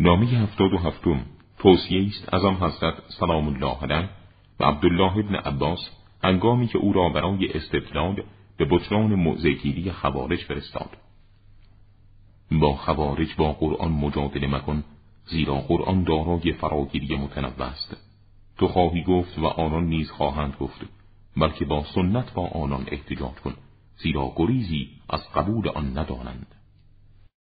نامی هفتاد و هفتم توصیه است از آن حضرت سلام الله علیه و عبدالله ابن عباس هنگامی که او را برای استبداد به بطلان معزگیری خوارج فرستاد. با خوارج با قرآن مجادله مکن زیرا قرآن دارای فراگیری متنوع است. تو خواهی گفت و آنان نیز خواهند گفت بلکه با سنت با آنان احتجاج کن زیرا گریزی از قبول آن ندانند.